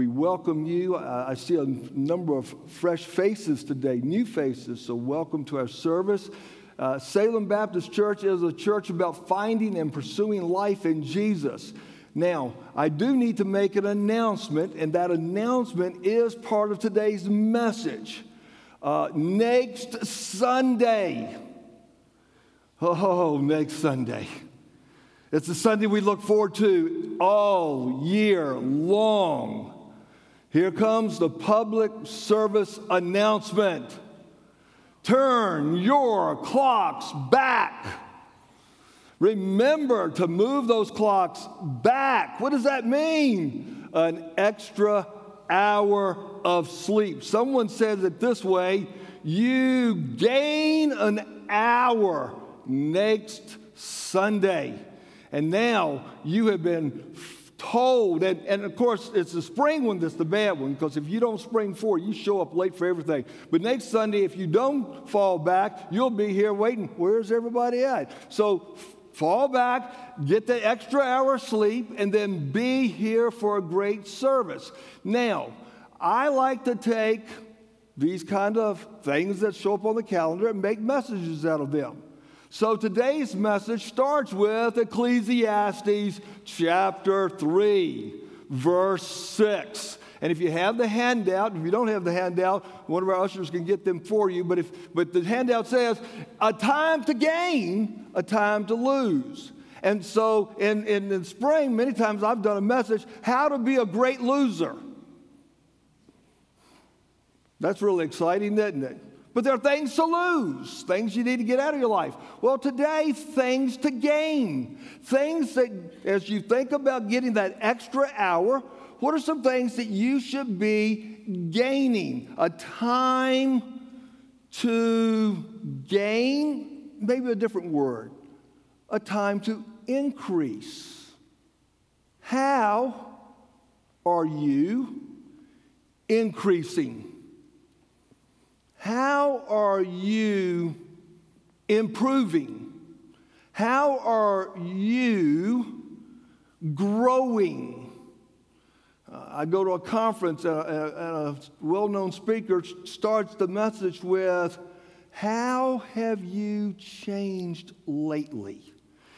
We welcome you. I see a number of fresh faces today, new faces, so welcome to our service. Uh, Salem Baptist Church is a church about finding and pursuing life in Jesus. Now, I do need to make an announcement, and that announcement is part of today's message. Uh, next Sunday, oh, next Sunday. It's a Sunday we look forward to all year long. Here comes the public service announcement. Turn your clocks back. Remember to move those clocks back. What does that mean? An extra hour of sleep. Someone says it this way you gain an hour next Sunday. And now you have been told, and, and of course, it's the spring one that's the bad one, because if you don't spring forward, you show up late for everything. But next Sunday, if you don't fall back, you'll be here waiting. Where's everybody at? So fall back, get the extra hour sleep, and then be here for a great service. Now, I like to take these kind of things that show up on the calendar and make messages out of them. So today's message starts with Ecclesiastes chapter 3, verse 6. And if you have the handout, if you don't have the handout, one of our ushers can get them for you. But, if, but the handout says, a time to gain, a time to lose. And so in, in the spring, many times I've done a message, how to be a great loser. That's really exciting, isn't it? But there are things to lose, things you need to get out of your life. Well, today, things to gain. Things that, as you think about getting that extra hour, what are some things that you should be gaining? A time to gain, maybe a different word, a time to increase. How are you increasing? How are you improving? How are you growing? Uh, I go to a conference and a, a well known speaker starts the message with, How have you changed lately?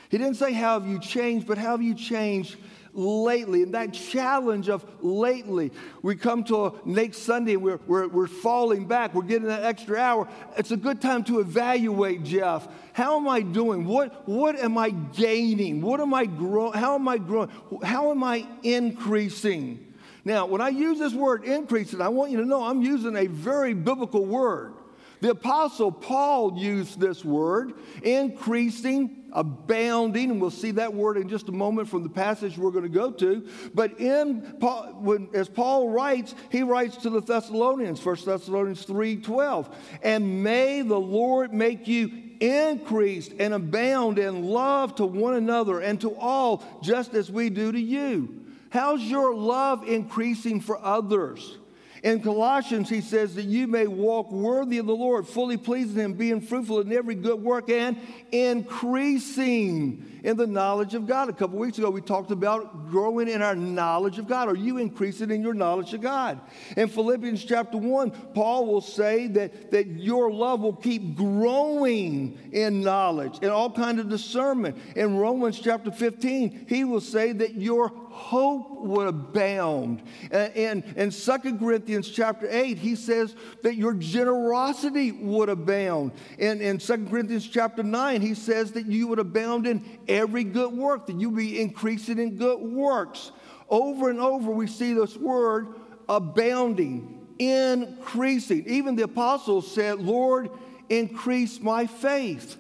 He didn't say, How have you changed, but how have you changed lately. And that challenge of lately, we come to next Sunday we're, we're, we're falling back, we're getting that extra hour. It's a good time to evaluate, Jeff. How am I doing? What, what am I gaining? What am I growing? How am I growing? How am I increasing? Now, when I use this word increasing, I want you to know I'm using a very biblical word. The Apostle Paul used this word, increasing abounding, and we'll see that word in just a moment from the passage we're going to go to. But in Paul, when, as Paul writes, he writes to the Thessalonians, 1 Thessalonians 3:12, and may the Lord make you increase and abound in love to one another and to all, just as we do to you. How's your love increasing for others? In Colossians, he says that you may walk worthy of the Lord, fully pleasing Him, being fruitful in every good work and increasing in the knowledge of God. A couple weeks ago, we talked about growing in our knowledge of God. Are you increasing in your knowledge of God? In Philippians chapter 1, Paul will say that, that your love will keep growing in knowledge and all kind of discernment. In Romans chapter 15, he will say that your hope would abound. And in 2 Corinthians chapter 8, he says that your generosity would abound. And in 2 Corinthians chapter 9, he says that you would abound in every good work, that you be increasing in good works. Over and over, we see this word abounding, increasing. Even the apostles said, Lord, increase my faith.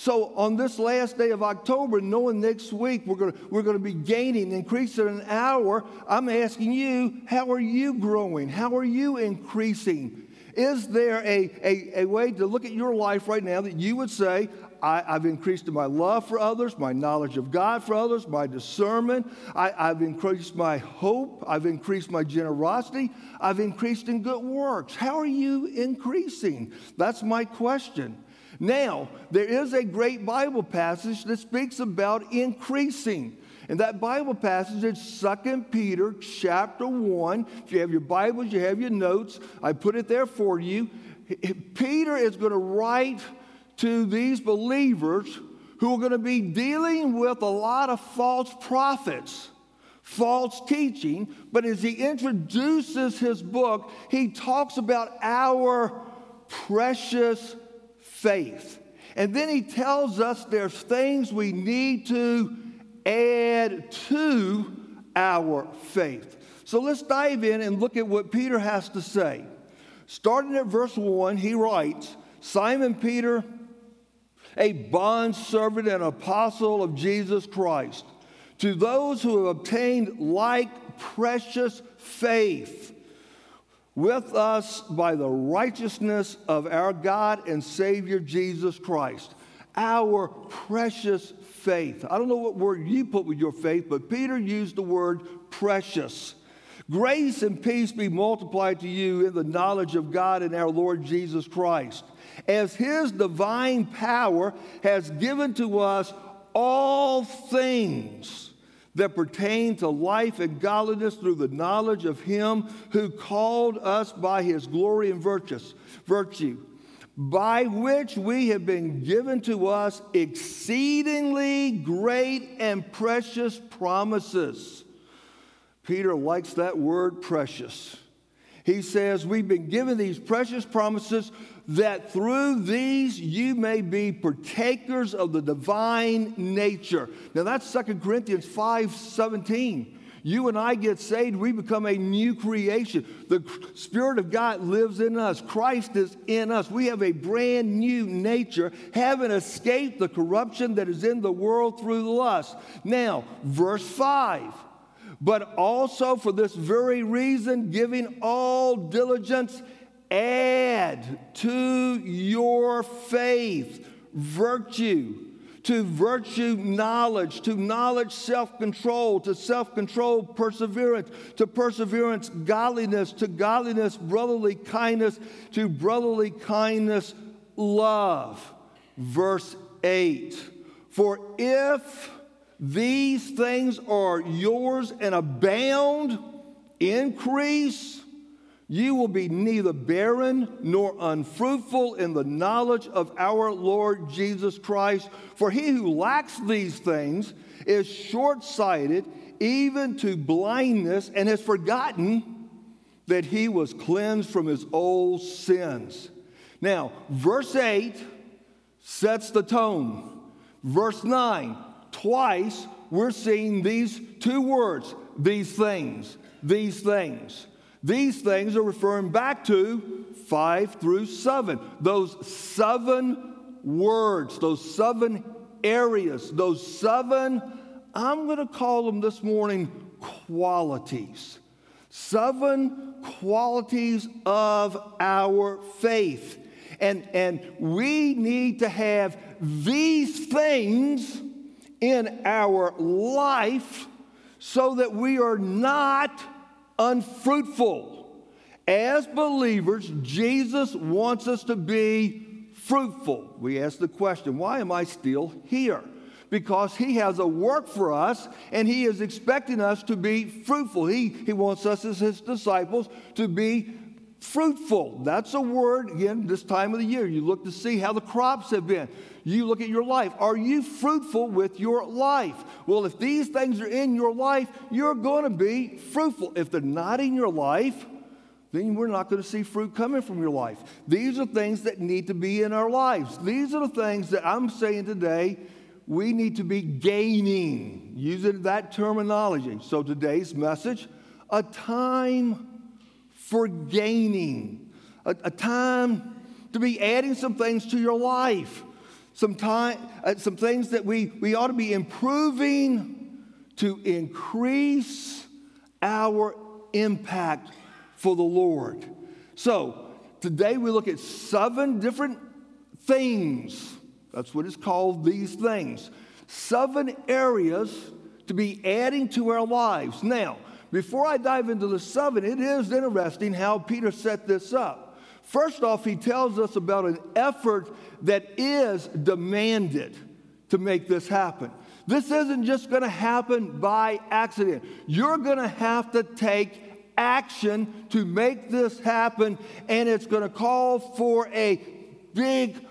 So on this last day of October, knowing next week we're going we're to be gaining, increasing in an hour, I'm asking you, how are you growing? How are you increasing? Is there a, a, a way to look at your life right now that you would say, I, have increased in my love for others, my knowledge of God for others, my discernment. I, I've increased my hope. I've increased my generosity. I've increased in good works. How are you increasing? That's my question. Now, there is a great Bible passage that speaks about increasing. And that Bible passage is 2 Peter chapter 1. If you have your Bibles, you have your notes. I put it there for you. Peter is going to write to these believers who are going to be dealing with a lot of false prophets, false teaching. But as he introduces his book, he talks about our precious faith. And then he tells us there's things we need to add to our faith. So let's dive in and look at what Peter has to say. Starting at verse 1, he writes Simon Peter, a bondservant and apostle of Jesus Christ, to those who have obtained like precious faith with us by the righteousness of our God and Savior Jesus Christ. Our precious faith. I don't know what word you put with your faith, but Peter used the word precious. Grace and peace be multiplied to you in the knowledge of God and our Lord Jesus Christ, as his divine power has given to us all things that pertain to life and godliness through the knowledge of him who called us by his glory and virtues, virtue, by which we have been given to us exceedingly great and precious promises. Peter likes that word precious. He says, We've been given these precious promises that through these you may be partakers of the divine nature. Now that's 2 Corinthians 5 17. You and I get saved, we become a new creation. The Spirit of God lives in us, Christ is in us. We have a brand new nature, having escaped the corruption that is in the world through lust. Now, verse 5 but also for this very reason, giving all diligence, add to your faith virtue, to virtue knowledge, to knowledge self control, to self control perseverance, to perseverance godliness, to godliness brotherly kindness, to brotherly kindness love. Verse 8 For if these things are yours and abound, increase. You will be neither barren nor unfruitful in the knowledge of our Lord Jesus Christ. For he who lacks these things is short sighted, even to blindness, and has forgotten that he was cleansed from his old sins. Now, verse 8 sets the tone. Verse 9 twice we're seeing these two words, these things, these things. These things are referring back to five through seven. Those seven words, those seven areas, those seven, I'm going to call them this morning qualities. Seven qualities of our faith. And, and we need to have these things in our life so that we are not unfruitful. As believers, Jesus wants us to be fruitful. We ask the question, why am I still here? Because he has a work for us and he is expecting us to be fruitful. He, he wants us as his disciples to be fruitful. That's a word, again, this time of the year. You look to see how the crops have been. You look at your life. Are you fruitful with your life? Well, if these things are in your life, you're going to be fruitful. If they're not in your life, then we're not going to see fruit coming from your life. These are things that need to be in our lives. These are the things that I'm saying today we need to be gaining, using that terminology. So today's message a time for gaining, a, a time to be adding some things to your life, some, time, uh, some things that we, we ought to be improving to increase our impact for the Lord. So, today we look at seven different things. That's what it's called, these things. Seven areas to be adding to our lives. Now, before I dive into the seven, it is interesting how Peter set this up. First off, he tells us about an effort that is demanded to make this happen. This isn't just going to happen by accident. You're going to have to take action to make this happen, and it's going to call for a big,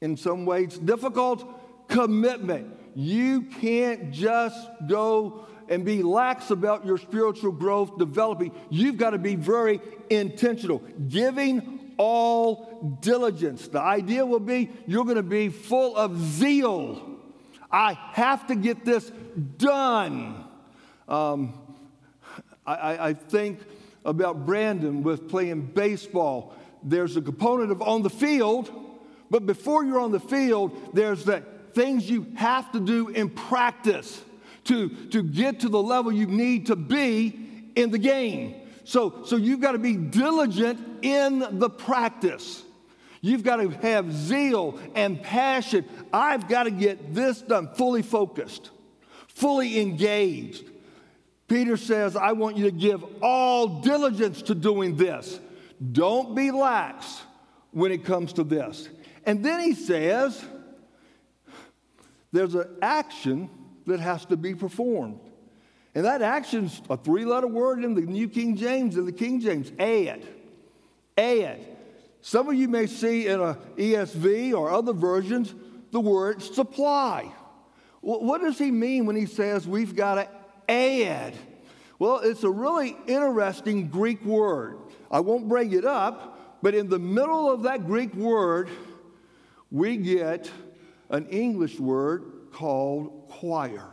in some ways, difficult commitment. You can't just go and be lax about your spiritual growth developing. You've got to be very intentional, giving all diligence. The idea will be you're going to be full of zeal. I have to get this done. Um, I, I think about Brandon with playing baseball. There's a component of on the field, but before you're on the field, there's that things you have to do in practice to, to get to the level you need to be in the game. So, so you've got to be diligent in the practice. You've got to have zeal and passion. I've got to get this done, fully focused, fully engaged. Peter says, I want you to give all diligence to doing this. Don't be lax when it comes to this. And then he says, there's an action that has to be performed. And that action's a three letter word in the New King James and the King James add. Add. Some of you may see in a ESV or other versions the word supply. What does he mean when he says we've got to add. Well, it's a really interesting Greek word. I won't bring it up, but in the middle of that Greek word, we get an English word called choir.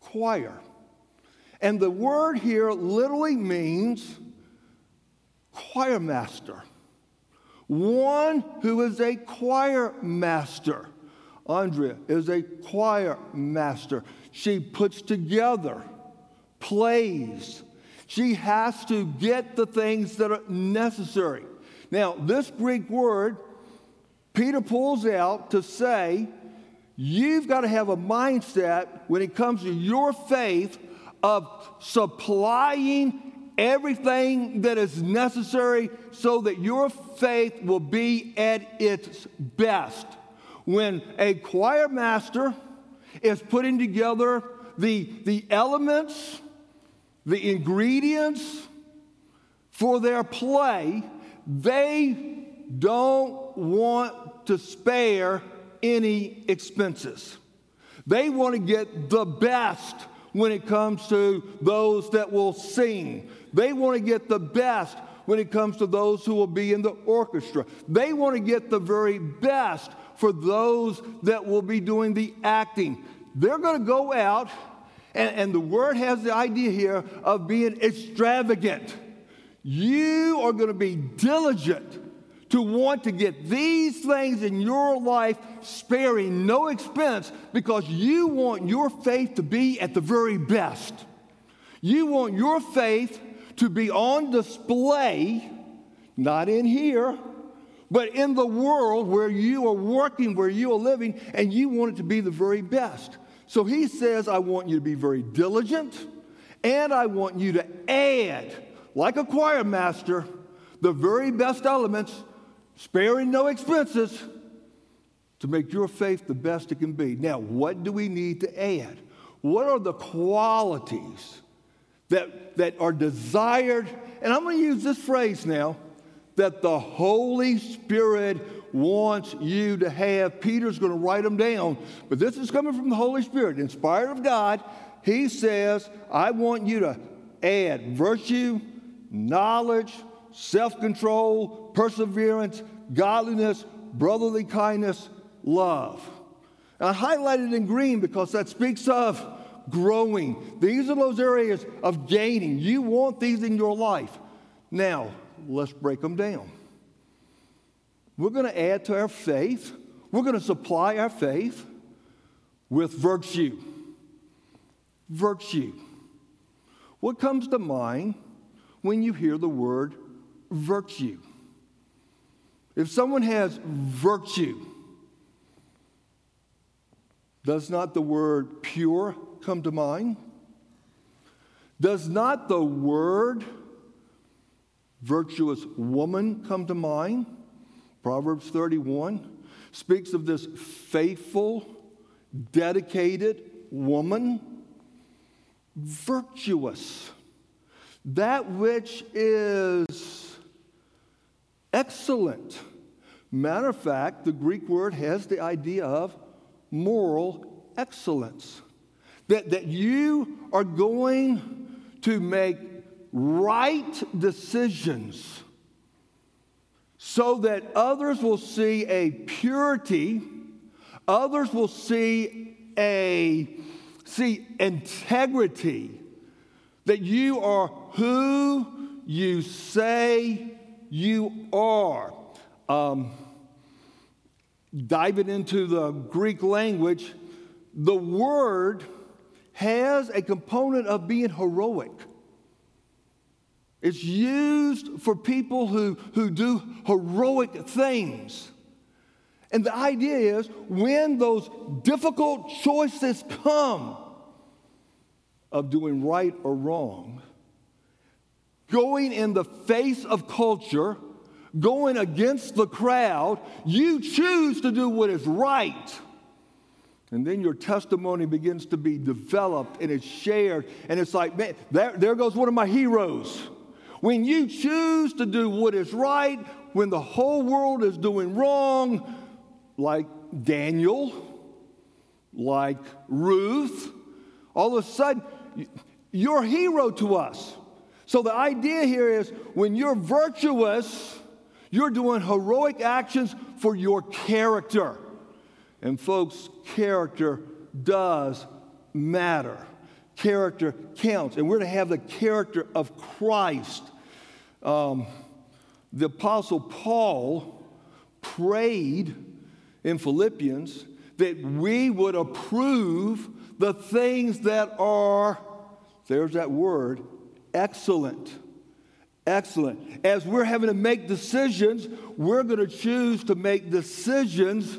Choir. And the word here literally means choir master. One who is a choir master. Andrea is a choir master. She puts together plays. She has to get the things that are necessary. Now, this Greek word, Peter pulls out to say, you've got to have a mindset when it comes to your faith of supplying everything that is necessary so that your faith will be at its best. When a choir master is putting together the, the elements, the ingredients for their play, they don't want to spare any expenses. They want to get the best when it comes to those that will sing. They want to get the best when it comes to those who will be in the orchestra. They want to get the very best for those that will be doing the acting. They're going to go out, and, and the word has the idea here of being extravagant. You are going to be diligent to want to get these things in your life sparing no expense because you want your faith to be at the very best. You want your faith to be on display, not in here, but in the world where you are working, where you are living, and you want it to be the very best. So he says, I want you to be very diligent, and I want you to add, like a choir master, the very best elements, sparing no expenses, to make your faith the best it can be. Now, what do we need to add? What are the qualities that, that are desired? And I'm going to use this phrase now that the Holy Spirit wants you to have. Peter's going to write them down, but this is coming from the Holy Spirit, inspired of God. He says, I want you to add virtue, knowledge, self control, perseverance, godliness, brotherly kindness, love. I highlighted in green because that speaks of growing. These are those areas of gaining. You want these in your life. Now, let's break them down. We're going to add to our faith, we're going to supply our faith with virtue. Virtue. What comes to mind when you hear the word virtue? If someone has virtue, does not the word pure come to mind? Does not the word virtuous woman come to mind? Proverbs 31 speaks of this faithful dedicated woman, virtuous, that which is excellent. Matter of fact, the Greek word has the idea of moral excellence. That, that you are going to make right decisions so that others will see a purity, others will see a see integrity, that you are who you say you are. Um, diving into the Greek language, the word has a component of being heroic. It's used for people who, who do heroic things. And the idea is when those difficult choices come of doing right or wrong, going in the face of culture, going against the crowd, you choose to do what is right. And then your testimony begins to be developed and it's shared. And it's like, man, there, there goes one of my heroes. When you choose to do what is right, when the whole world is doing wrong, like Daniel, like Ruth, all of a sudden, you're a hero to us. So the idea here is when you're virtuous, you're doing heroic actions for your character. And folks, character does matter. Character counts. And we're to have the character of Christ. Um, the Apostle Paul prayed in Philippians that we would approve the things that are, there's that word, excellent. Excellent. As we're having to make decisions, we're going to choose to make decisions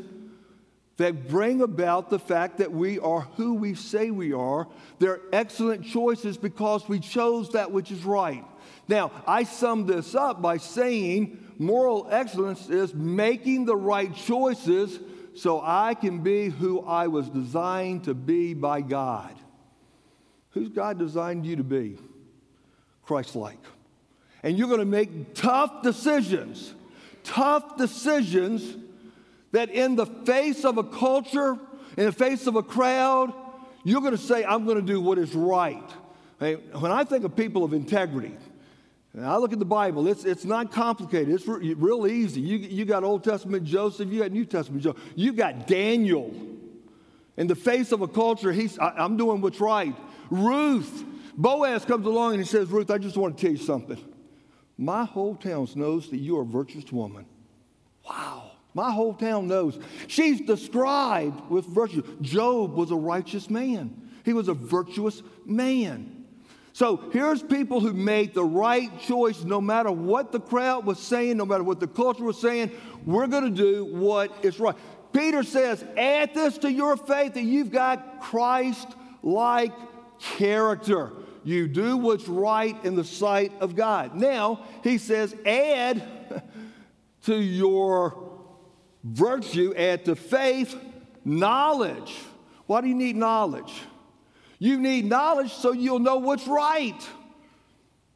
that bring about the fact that we are who we say we are. They're excellent choices because we chose that which is right. Now, I sum this up by saying moral excellence is making the right choices so I can be who I was designed to be by God. Who's God designed you to be? Christ like. And you're going to make tough decisions, tough decisions that in the face of a culture, in the face of a crowd, you're going to say, I'm going to do what is right. When I think of people of integrity, and I look at the Bible, it's, it's not complicated. It's re- real easy. You, you got Old Testament Joseph, you got New Testament Joseph, you got Daniel. In the face of a culture, he's, I, I'm doing what's right. Ruth, Boaz comes along and he says, Ruth, I just want to tell you something. My whole town knows that you are a virtuous woman. Wow. My whole town knows. She's described with virtue. Job was a righteous man, he was a virtuous man. So here's people who made the right choice no matter what the crowd was saying, no matter what the culture was saying. We're going to do what is right. Peter says, add this to your faith that you've got Christ like character. You do what's right in the sight of God. Now, he says, add to your virtue, add to faith knowledge. Why do you need knowledge? You need knowledge so you'll know what's right.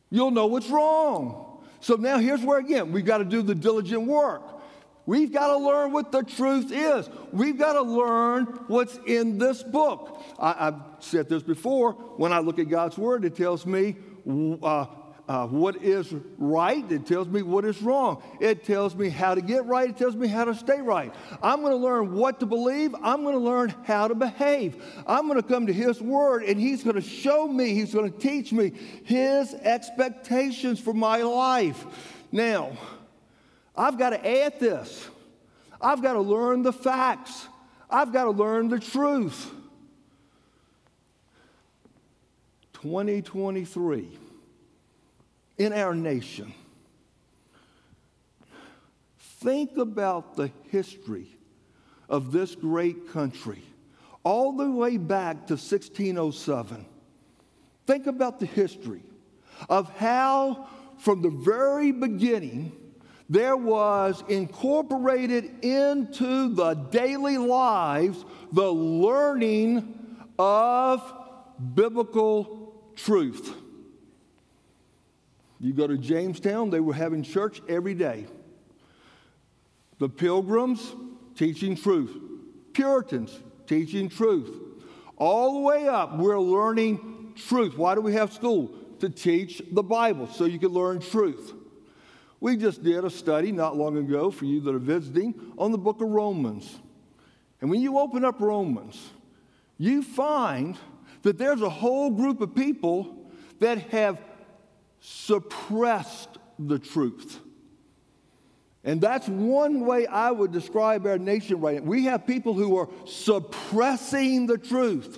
You'll know what's wrong. So now here's where, again, we've got to do the diligent work. We've got to learn what the truth is. We've got to learn what's in this book. I, have said this before. When I look at God's Word, it tells me uh, uh, what is right. It tells me what is wrong. It tells me how to get right. It tells me how to stay right. I'm going to learn what to believe. I'm going to learn how to behave. I'm going to come to His Word and He's going to show me, He's going to teach me His expectations for my life. Now, I've got to add this. I've got to learn the facts. I've got to learn the truth. 2023 in our nation. Think about the history of this great country, all the way back to 1607. Think about the history of how, from the very beginning, there was incorporated into the daily lives the learning of biblical truth. You go to Jamestown, they were having church every day. The pilgrims teaching truth, Puritans teaching truth. All the way up, we're learning truth. Why do we have school? To teach the Bible so you can learn truth. We just did a study not long ago for you that are visiting on the book of Romans. And when you open up Romans, you find that there's a whole group of people that have suppressed the truth. And that's one way I would describe our nation right now. We have people who are suppressing the truth.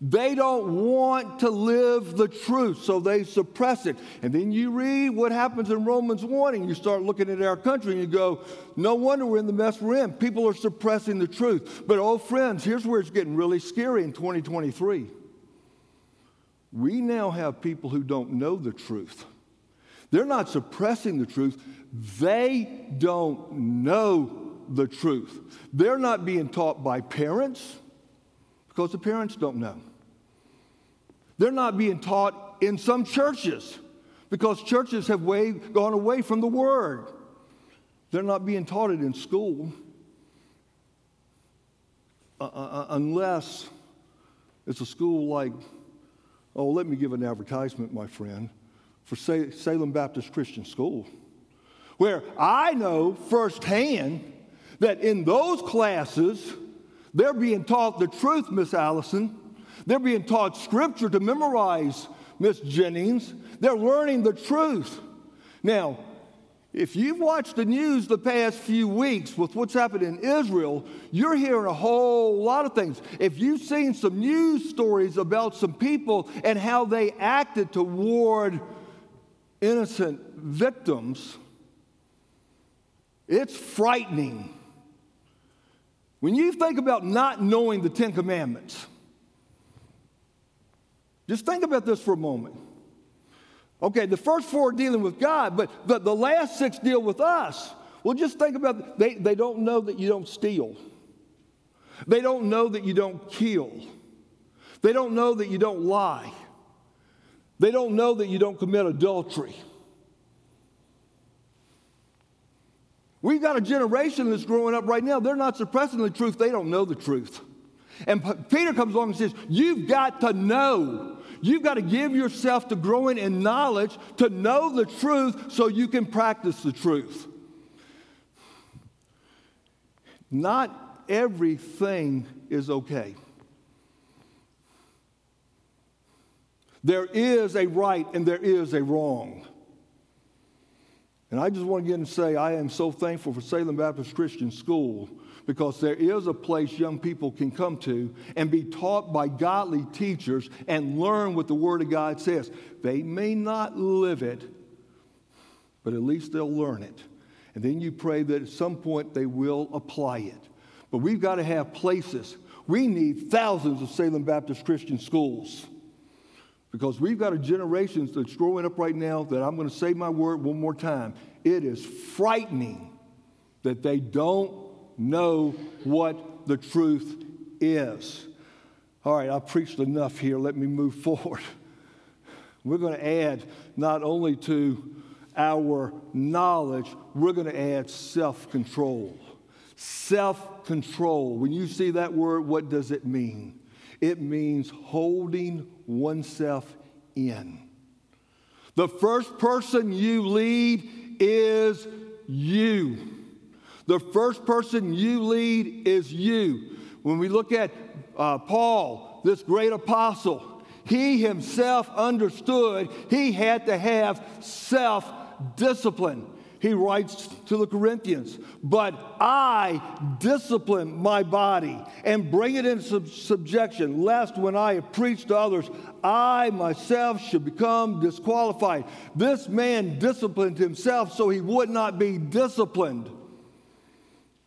They don't want to live the truth, so they suppress it. And then you read what happens in Romans 1, and you start looking at our country and you go, no wonder we're in the mess we're in. People are suppressing the truth. But, oh, friends, here's where it's getting really scary in 2023. We now have people who don't know the truth. They're not suppressing the truth, they don't know the truth. They're not being taught by parents because the parents don't know. They're not being taught in some churches because churches have way, gone away from the Word. They're not being taught it in school uh, uh, uh unless it's a school like, oh, let me give an advertisement, my friend, for Salem Baptist Christian School where I know firsthand that in those classes, they're being taught the truth, Miss Allison. They're being taught scripture to memorize, Miss Jennings. They're learning the truth. Now, if you've watched the news the past few weeks with what's happened in Israel, you're hearing a whole lot of things. If you've seen some news stories about some people and how they acted toward innocent victims, it's frightening. When you think about not knowing the Ten Commandments, just think about this for a moment. Okay, the first four are dealing with God, but the, the last six deal with us. Well, just think about they, they don't know that you don't steal. They don't know that you don't kill. They don't know that you don't lie. They don't know that you don't commit adultery. We've got a generation that's growing up right now. They're not suppressing the truth, they don't know the truth. And Peter comes along and says, You've got to know. You've got to give yourself to growing in knowledge to know the truth so you can practice the truth. Not everything is okay. There is a right and there is a wrong. And I just want to get and say I am so thankful for Salem Baptist Christian School because there is a place young people can come to and be taught by godly teachers and learn what the Word of God says. They may not live it, but at least they'll learn it. And then you pray that at some point they will apply it. But we've got to have places. We need thousands of Salem Baptist Christian schools. Because we've got a generation that's growing up right now that I'm going to say my word one more time. It is frightening that they don't know what the truth is. All right, I've preached enough here. Let me move forward. We're going to add not only to our knowledge, we're going to add self control. Self control. When you see that word, what does it mean? It means holding oneself in. The first person you lead is you. The first person you lead is you. When we look at uh, Paul, this great apostle, he himself understood he had to have self discipline he writes to the Corinthians, but I discipline my body and bring it into subjection, lest when I have preached to others, I myself should become disqualified. This man disciplined himself so he would not be disciplined.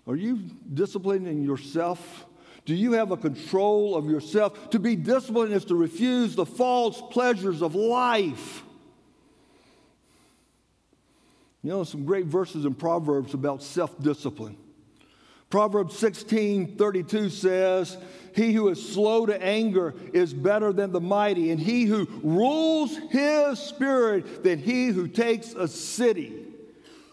Are you disciplining yourself? Do you have a control of yourself? To be disciplined is to refuse the false pleasures of life. You know, some great verses in Proverbs about self discipline. Proverbs 16 32 says, He who is slow to anger is better than the mighty, and he who rules his spirit than he who takes a city.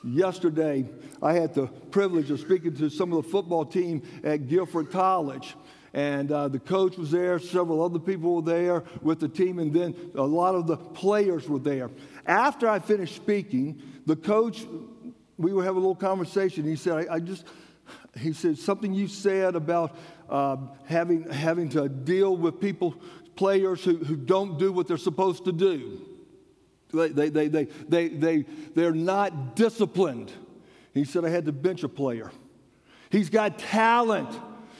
Yesterday, I had the privilege of speaking to some of the football team at Guilford College. And uh, the coach was there, several other people were there with the team, and then a lot of the players were there. After I finished speaking, the coach, we were having a little conversation. He said, I, I just, he said, something you said about uh, having, having to deal with people, players who, who don't do what they're supposed to do. They, they, they, they, they, they, they're not disciplined. He said, I had to bench a player. He's got talent,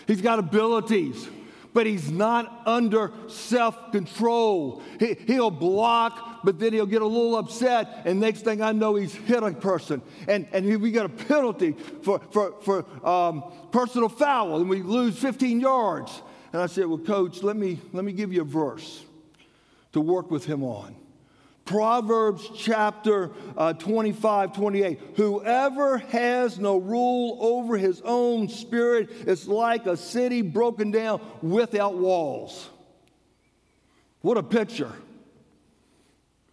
he's got abilities but he's not under self control. He, he'll block, but then he'll get a little upset, and next thing I know, he's hit a person. And, and we get a penalty for, for, for um, personal foul, and we lose 15 yards. And I said, Well, coach, let me, let me give you a verse to work with him on. Proverbs chapter uh, 25, 28. Whoever has no rule over his own spirit is like a city broken down without walls. What a picture.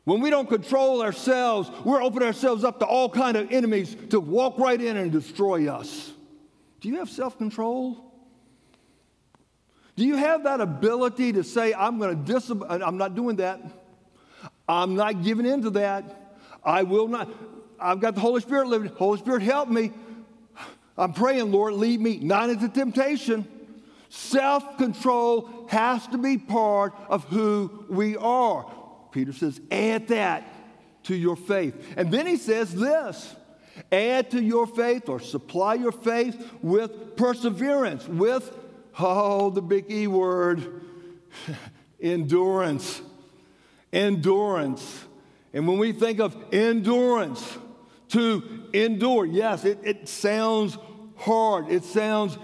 When we don't control ourselves, we're opening ourselves up to all kind of enemies to walk right in and destroy us. Do you have self-control? Do you have that ability to say, I'm going to discipline, I'm not doing that. I'm not giving in to that. I will not. I've got the Holy Spirit living. Holy Spirit, help me. I'm praying, Lord, lead me not into temptation. Self control has to be part of who we are. Peter says, add that to your faith. And then he says this add to your faith or supply your faith with perseverance, with, oh, the big E word, endurance endurance. And when we think of endurance, to endure, yes, it, it sounds hard, it sounds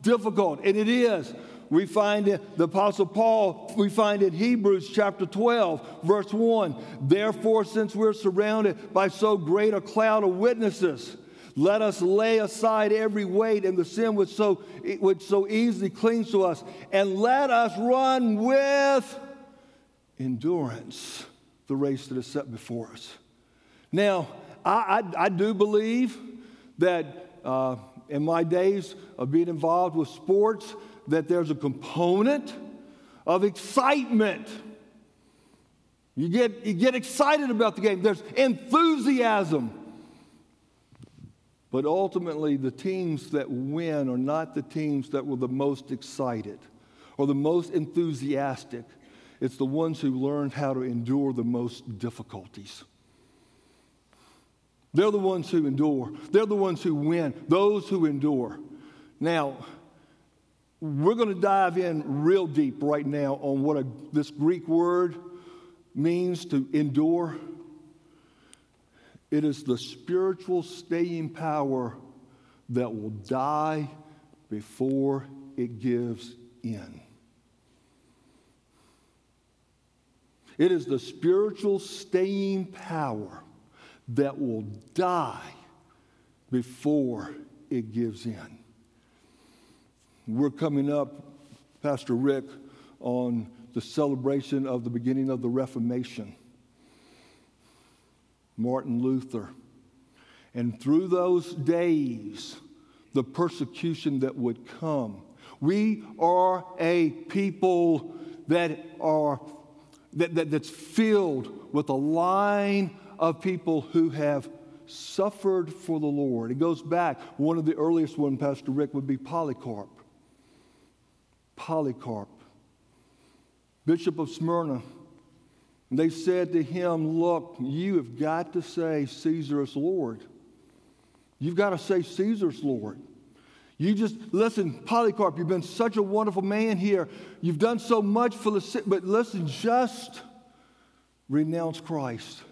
difficult, and it is. We find it, the Apostle Paul, we find it Hebrews chapter 12, verse 1. Therefore, since we're surrounded by so great a cloud of witnesses, let us lay aside every weight and the sin which so, which so easily clings to us, and let us run with endurance the race that is set before us. Now, I, I, I do believe that uh, in my days of being involved with sports, that there's a component of excitement. You get, you get excited about the game, there's enthusiasm. But ultimately, the teams that win are not the teams that were the most excited or the most enthusiastic. It's the ones who learn how to endure the most difficulties. They're the ones who endure. They're the ones who win, those who endure. Now, we're going to dive in real deep right now on what a, this Greek word means to endure. It is the spiritual staying power that will die before it gives in. It is the spiritual staying power that will die before it gives in. We're coming up, Pastor Rick, on the celebration of the beginning of the Reformation. Martin Luther. And through those days, the persecution that would come. We are a people that are that, that, that's filled with a line of people who have suffered for the Lord. It goes back, one of the earliest one, Pastor Rick, would be Polycarp. Polycarp, Bishop of Smyrna. They said to him, Look, you have got to say Caesar is Lord. You've got to say Caesar's Lord. You just, listen, Polycarp, you've been such a wonderful man here. You've done so much for the city, but listen, just renounce Christ.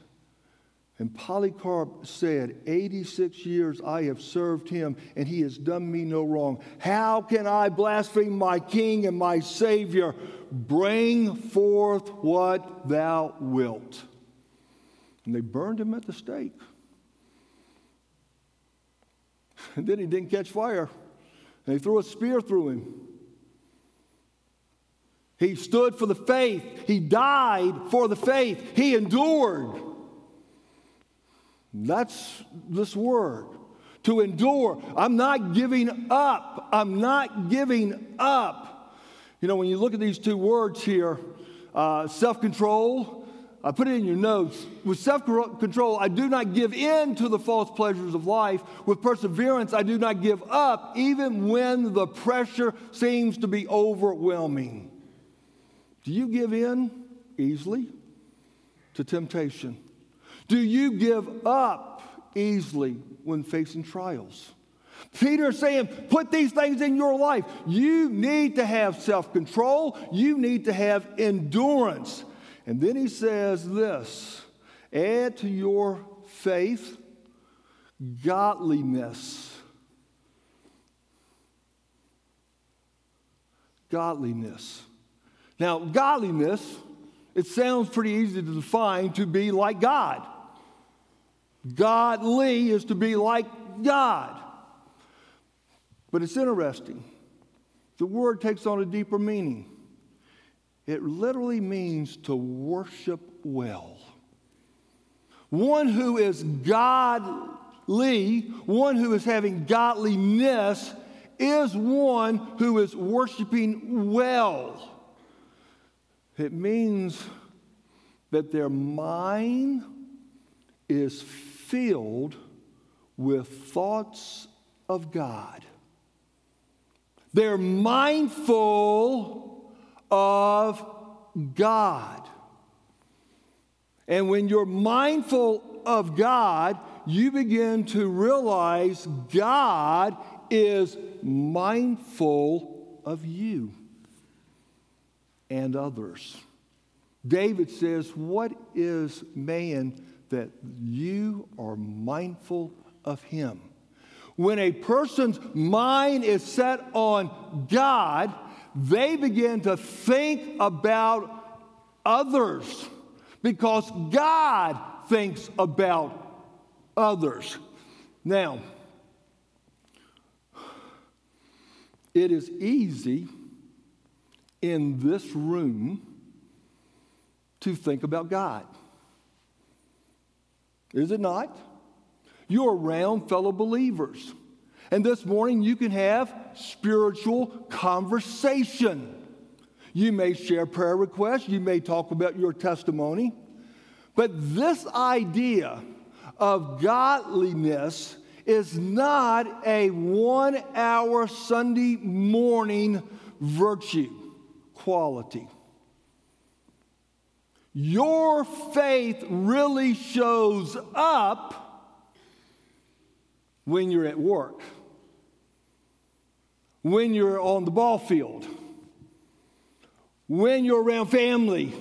And Polycarp said, 86 years I have served him, and he has done me no wrong. How can I blaspheme my king and my savior? Bring forth what thou wilt. And they burned him at the stake. And then he didn't catch fire. And threw a spear through him. He stood for the faith. He died for the faith. He endured. That's this word to endure. I'm not giving up. I'm not giving up. You know, when you look at these two words here, uh, self control, I put it in your notes. With self control, I do not give in to the false pleasures of life. With perseverance, I do not give up, even when the pressure seems to be overwhelming. Do you give in easily to temptation? Do you give up easily when facing trials? Peter saying, put these things in your life. You need to have self control, you need to have endurance. And then he says this add to your faith godliness. Godliness. Now, godliness, it sounds pretty easy to define to be like God. Godly is to be like God. But it's interesting. The word takes on a deeper meaning. It literally means to worship well. One who is godly, one who is having godliness, is one who is worshiping well. It means that their mind is filled with thoughts of God. They're mindful of God. And when you're mindful of God, you begin to realize God is mindful of you and others. David says, What is man that you are mindful of him? When a person's mind is set on God, they begin to think about others because God thinks about others. Now, it is easy in this room to think about God. Is it not? You're around fellow believers. And this morning you can have spiritual conversation. You may share prayer requests, you may talk about your testimony. But this idea of godliness is not a one hour Sunday morning virtue quality. Your faith really shows up when you're at work, when you're on the ball field, when you're around family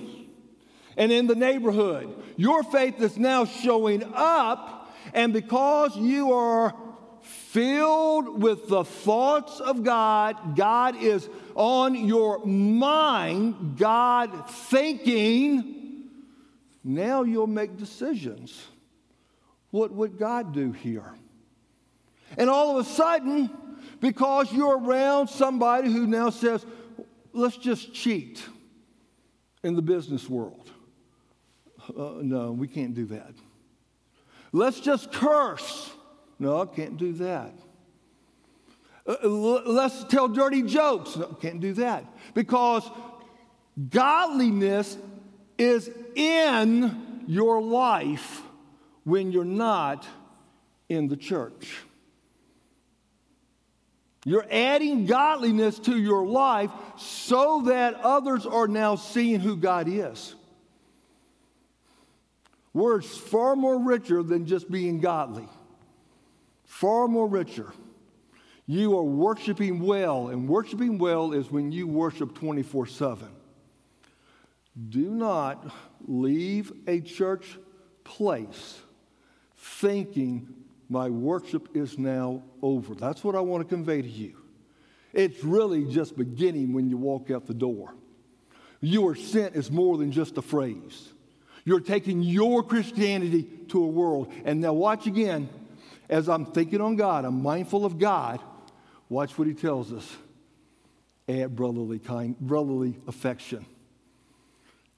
and in the neighborhood. Your faith is now showing up, and because you are filled with the thoughts of God, God is on your mind, God thinking, now you'll make decisions. What would God do here? And all of a sudden, because you're around somebody who now says, let's just cheat in the business world. Uh, no, we can't do that. Let's just curse. No, I can't do that. Uh, let's tell dirty jokes. No, can't do that. Because godliness is in your life when you're not in the church. You're adding godliness to your life so that others are now seeing who God is. We're far more richer than just being godly, far more richer. You are worshiping well, and worshiping well is when you worship 24 7. Do not leave a church place thinking my worship is now over. That's what I want to convey to you. It's really just beginning when you walk out the door. Your sent is more than just a phrase. You're taking your Christianity to a world. And now, watch again. as I'm thinking on God, I'm mindful of God, watch what he tells us. Add brotherly kind, brotherly affection.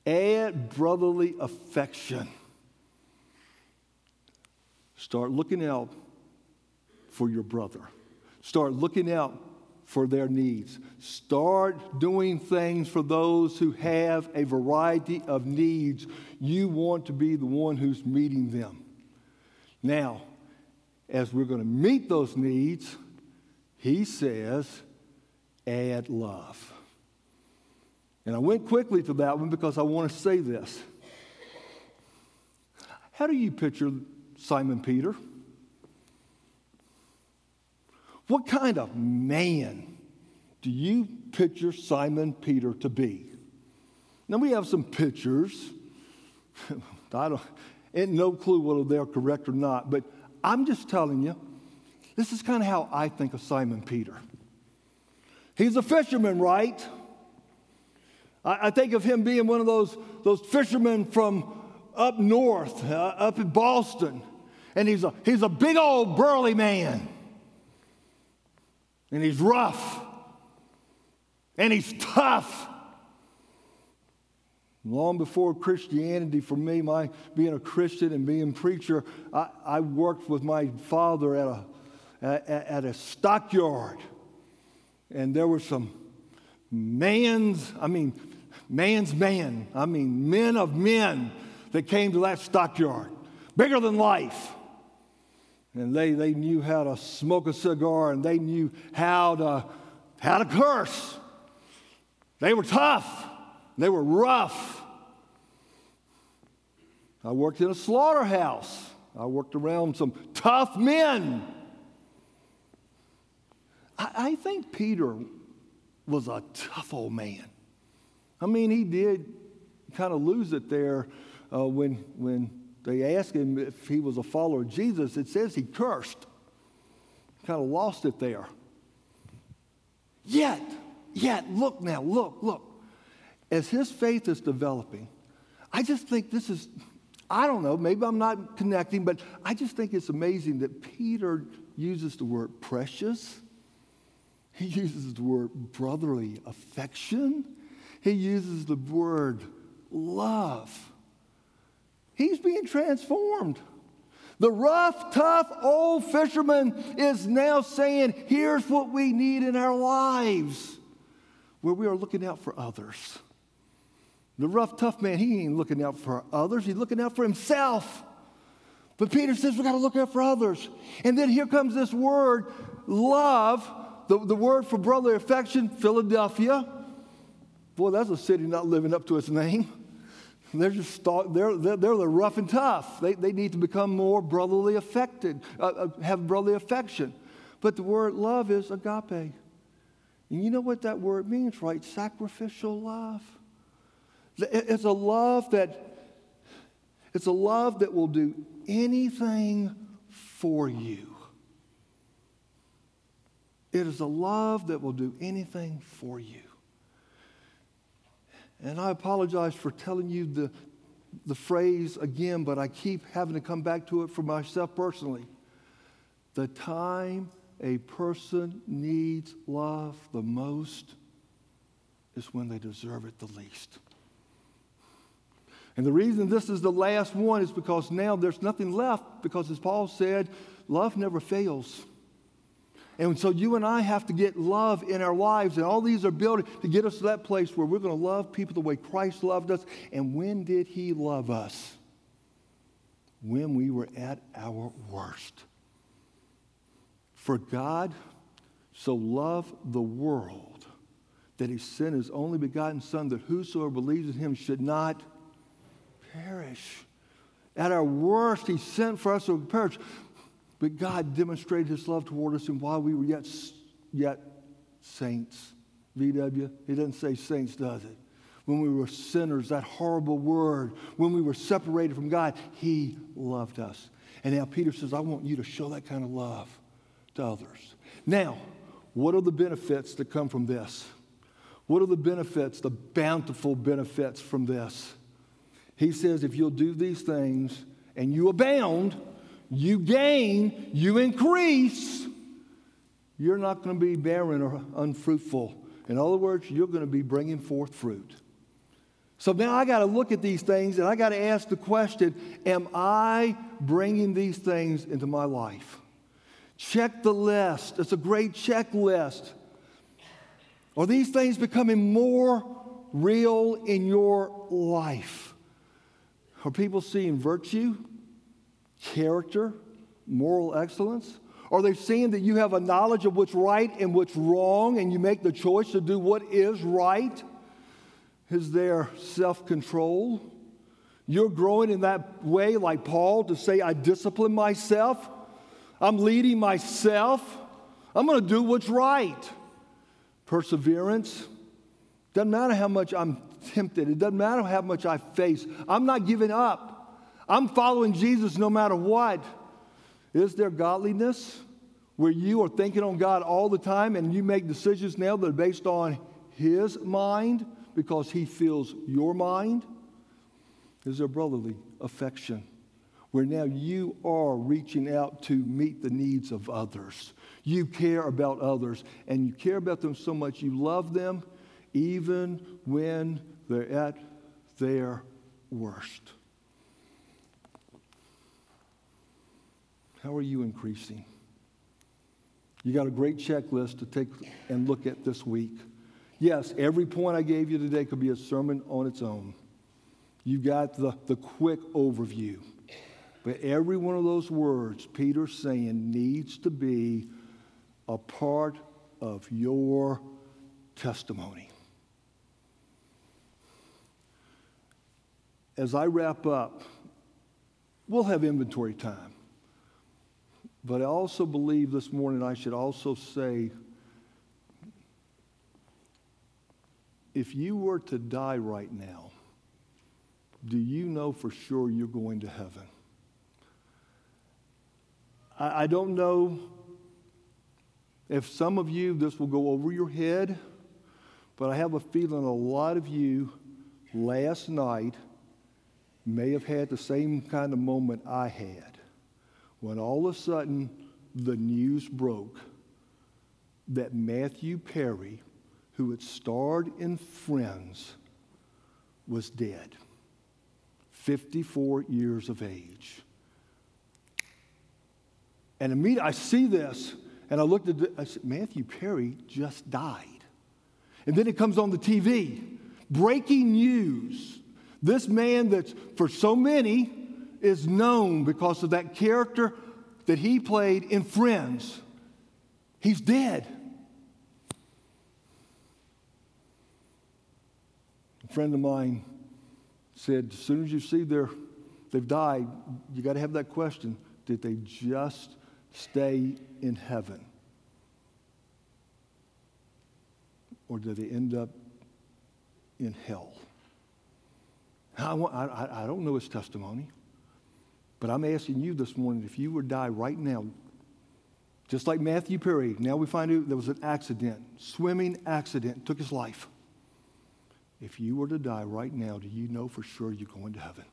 Add brotherly affection. Start looking out for your brother. Start looking out for their needs. Start doing things for those who have a variety of needs. You want to be the one who's meeting them. Now, as we're going to meet those needs, he says, add love. And I went quickly to that one because I want to say this. How do you picture Simon Peter? What kind of man do you picture Simon Peter to be? Now we have some pictures. I don't, ain't no clue whether they're correct or not, but I'm just telling you, this is kind of how I think of Simon Peter. He's a fisherman, right? I, I think of him being one of those, those fishermen from up north, uh, up in Boston. And he's a, he's a big old burly man. And he's rough. And he's tough. Long before Christianity, for me, my being a Christian and being a preacher, I, I worked with my father at a, at, at a stockyard. And there were some man's, I mean, man's man, I mean, men of men that came to that stockyard, bigger than life. And they, they knew how to smoke a cigar and they knew how to, how to curse. They were tough, they were rough. I worked in a slaughterhouse. I worked around some tough men. I, I think Peter was a tough old man. I mean, he did kind of lose it there uh, when, when they asked him if he was a follower of Jesus. It says he cursed, kind of lost it there. Yet, yet, look now, look, look. As his faith is developing, I just think this is, I don't know, maybe I'm not connecting, but I just think it's amazing that Peter uses the word precious. He uses the word brotherly affection. He uses the word love. He's being transformed. The rough, tough old fisherman is now saying, Here's what we need in our lives, where we are looking out for others. The rough, tough man, he ain't looking out for others, he's looking out for himself. But Peter says we got to look out for others. And then here comes this word, love, the, the word for brotherly affection, Philadelphia. Boy, that's a city not living up to its name. They're just they're, they're, they're the rough and tough. They, they need to become more brotherly affected, uh, uh, have brotherly affection. But the word love is agape. And you know what that word means, right? Sacrificial love. It's a love that it's a love that will do anything for you. It is a love that will do anything for you. And I apologize for telling you the, the phrase again, but I keep having to come back to it for myself personally. The time a person needs love the most is when they deserve it the least. And the reason this is the last one is because now there's nothing left, because as Paul said, love never fails. And so you and I have to get love in our lives, and all these are built to get us to that place where we're going to love people the way Christ loved us. And when did He love us? When we were at our worst. For God so loved the world that He sent His only begotten Son, that whosoever believes in Him should not perish. At our worst, He sent for us to perish. But God demonstrated his love toward us, and while we were yet, yet saints, VW, it doesn't say saints, does it? When we were sinners, that horrible word, when we were separated from God, he loved us. And now Peter says, I want you to show that kind of love to others. Now, what are the benefits that come from this? What are the benefits, the bountiful benefits from this? He says, if you'll do these things and you abound, you gain, you increase, you're not going to be barren or unfruitful. In other words, you're going to be bringing forth fruit. So now I got to look at these things and I got to ask the question Am I bringing these things into my life? Check the list. It's a great checklist. Are these things becoming more real in your life? Are people seeing virtue, character, moral excellence? Are they seeing that you have a knowledge of what's right and what's wrong and you make the choice to do what is right? Is there self control? You're growing in that way, like Paul, to say, I discipline myself. I'm leading myself. I'm going to do what's right. Perseverance. Doesn't matter how much I'm tempted, it doesn't matter how much I face. I'm not giving up. I'm following Jesus no matter what. Is there godliness where you are thinking on God all the time and you make decisions now that are based on His mind because He fills your mind? Is there brotherly affection where now you are reaching out to meet the needs of others? You care about others and you care about them so much you love them even when they're at their worst. How are you increasing? You got a great checklist to take and look at this week. Yes, every point I gave you today could be a sermon on its own. You've got the, the quick overview. But every one of those words Peter's saying needs to be a part of your testimony. As I wrap up, we'll have inventory time. But I also believe this morning I should also say if you were to die right now, do you know for sure you're going to heaven? I, I don't know if some of you this will go over your head, but I have a feeling a lot of you last night may have had the same kind of moment I had when all of a sudden the news broke that Matthew Perry, who had starred in Friends, was dead, 54 years of age. And immediately I see this, and I looked at it, I said, Matthew Perry just died. And then it comes on the TV breaking news. This man that's for so many is known because of that character that he played in Friends. He's dead. A friend of mine said, as soon as you see their, they've died, you got to have that question did they just stay in heaven? Or did they end up in hell? I, I, I don't know his testimony. But I'm asking you this morning if you would die right now, just like Matthew Perry, now we find out there was an accident, swimming accident, took his life. If you were to die right now, do you know for sure you're going to heaven?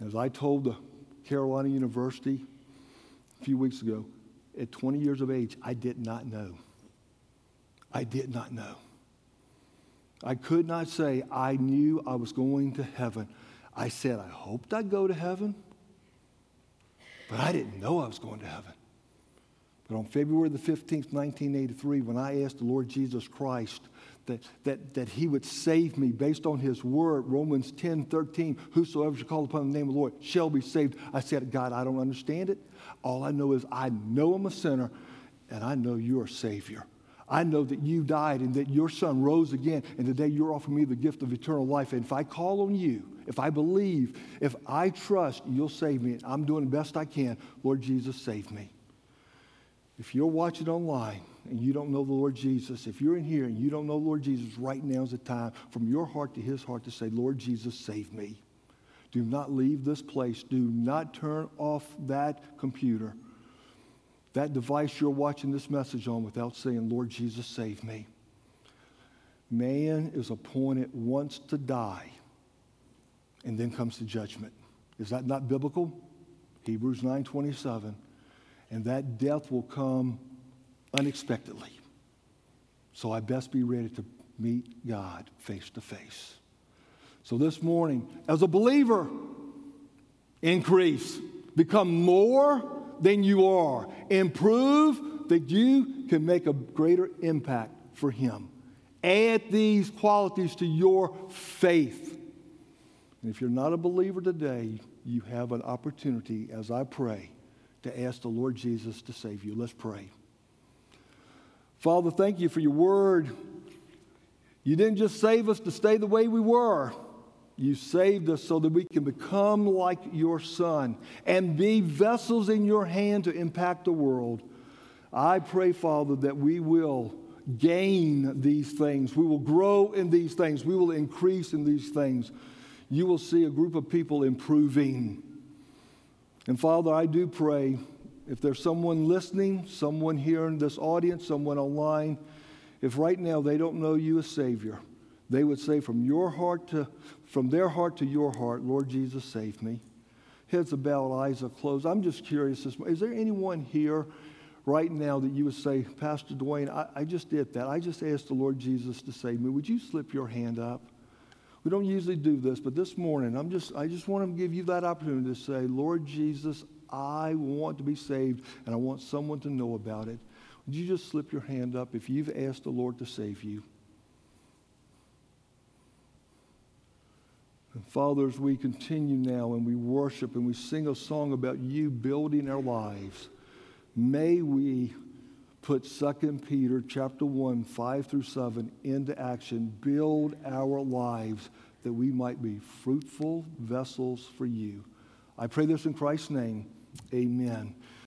As I told the Carolina University a few weeks ago, at 20 years of age, I did not know. I did not know. I could not say I knew I was going to heaven. I said, I hoped I'd go to heaven, but I didn't know I was going to heaven. But on February the 15th, 1983, when I asked the Lord Jesus Christ that, that, that he would save me based on his word, Romans 10 13, whosoever shall call upon the name of the Lord shall be saved. I said, God, I don't understand it. All I know is I know I'm a sinner and I know you're a Savior. I know that you died and that your son rose again, and today you're offering me the gift of eternal life. And if I call on you, if I believe, if I trust, you'll save me. I'm doing the best I can. Lord Jesus, save me. If you're watching online and you don't know the Lord Jesus, if you're in here and you don't know Lord Jesus, right now is the time from your heart to his heart to say, Lord Jesus, save me. Do not leave this place. Do not turn off that computer that device you're watching this message on without saying, Lord Jesus, save me. Man is appointed once to die, and then comes the judgment. Is that not biblical? Hebrews 9:27. And that death will come unexpectedly. So I best be ready to meet God face to face. So this morning, as a believer, increase, become more than you are, improve that you can make a greater impact for Him. Add these qualities to your faith. And if you're not a believer today, you have an opportunity, as I pray, to ask the Lord Jesus to save you. Let's pray. Father, thank you for your word. You didn't just save us to stay the way we were. You saved us so that we can become like your Son and be vessels in your hand to impact the world. I pray, Father, that we will gain these things. We will grow in these things. We will increase in these things. You will see a group of people improving. And Father, I do pray if there's someone listening, someone here in this audience, someone online, if right now they don't know you as Savior, they would say from your heart to from their heart to your heart, Lord Jesus, save me. Heads are bowed, eyes are closed. I'm just curious. Is there anyone here right now that you would say, Pastor Dwayne, I, I just did that. I just asked the Lord Jesus to save me. Would you slip your hand up? We don't usually do this, but this morning, I'm just, I just want to give you that opportunity to say, Lord Jesus, I want to be saved and I want someone to know about it. Would you just slip your hand up if you've asked the Lord to save you? And Father, as we continue now and we worship and we sing a song about you building our lives, may we put 2 Peter chapter 1, 5 through 7 into action. Build our lives that we might be fruitful vessels for you. I pray this in Christ's name. Amen.